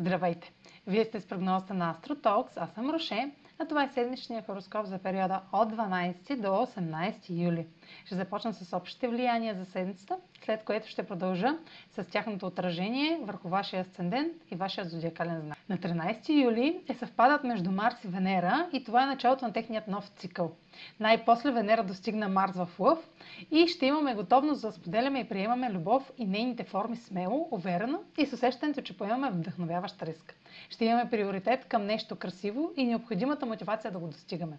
Здравейте! Вие сте с прогнозата на AstroTalks, аз съм Роше, а това е седмичният хороскоп за периода от 12 до 18 юли. Ще започна с общите влияния за седмицата, след което ще продължа с тяхното отражение върху вашия асцендент и вашия зодиакален знак. На 13 юли е съвпадат между Марс и Венера и това е началото на техният нов цикъл. Най-после Венера достигна Марс в Лъв и ще имаме готовност да споделяме и приемаме любов и нейните форми смело, уверено и с усещането, че поемаме вдъхновяващ риск. Ще имаме приоритет към нещо красиво и необходимата мотивация да го достигаме.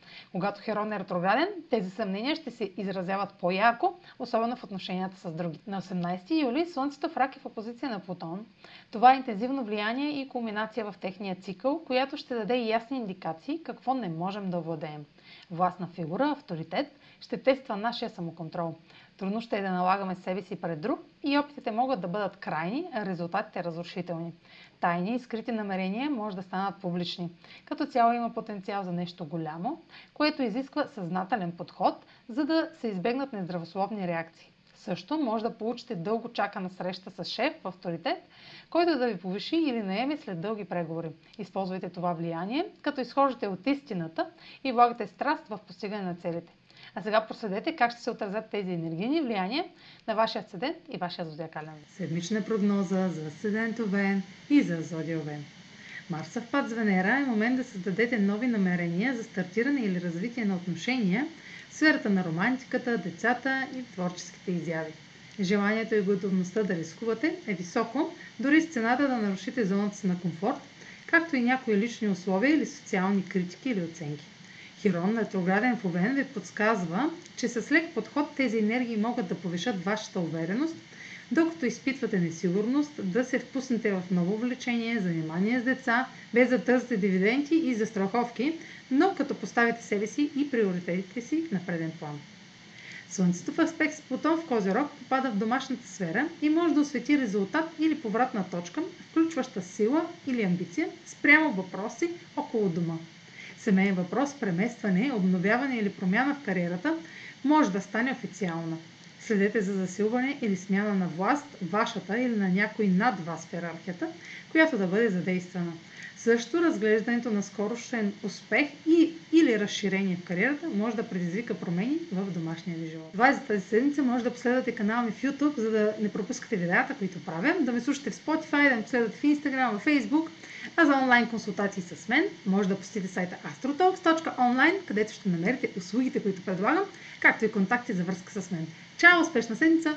Когато Херон е ретрограден, тези съмнения ще се изразяват по-ярко, особено в отношенията с други. На 18 юли Слънцето в рак е в опозиция на Плутон. Това е интензивно влияние и кулминация в техния цикъл, която ще даде ясни индикации какво не можем да владеем. Властна фигура, авторитет, ще тества нашия самоконтрол. Трудно ще е да налагаме себе си пред друг и опитите могат да бъдат крайни, а резултатите разрушителни. Тайни и скрити намерения може да станат публични. Като цяло има потенциал за нещо голямо, което изисква съзнателен подход, за да се избегнат нездравословни реакции. Също може да получите дълго чакана среща с шеф в авторитет, който да ви повиши или наеме след дълги преговори. Използвайте това влияние, като изхождате от истината и влагате страст в постигане на целите. А сега проследете как ще се отразят тези енергийни влияния на вашия асцендент и вашия зодиакален. Седмична прогноза за асцендент Овен и за зодия Овен. Марс съвпад с Венера е момент да създадете нови намерения за стартиране или развитие на отношения в сферата на романтиката, децата и творческите изяви. Желанието и готовността да рискувате е високо, дори с цената да нарушите зоната си на комфорт, както и някои лични условия или социални критики или оценки. Хирон, ретрограден в Овен, ви подсказва, че с лек подход тези енергии могат да повишат вашата увереност, докато изпитвате несигурност, да се впуснете в ново влечение, занимание с деца, без да търсите дивиденти и застраховки, но като поставите себе си и приоритетите си на преден план. Слънцето в аспект с Плутон в Козирог попада в домашната сфера и може да освети резултат или повратна точка, включваща сила или амбиция спрямо въпроси около дома семейен въпрос, преместване, обновяване или промяна в кариерата може да стане официална. Следете за засилване или смяна на власт, вашата или на някой над вас в иерархията, която да бъде задействана. Също разглеждането на скорошен успех и, или разширение в кариерата може да предизвика промени в домашния ви живот. Това е за тази седмица. Може да последвате канала ми в YouTube, за да не пропускате видеята, които правя, да ме слушате в Spotify, да ме последвате в Instagram, в Facebook, а за онлайн консултации с мен може да посетите сайта astrotalks.online, където ще намерите услугите, които предлагам, както и контакти за връзка с мен. Ciao, spesso senza!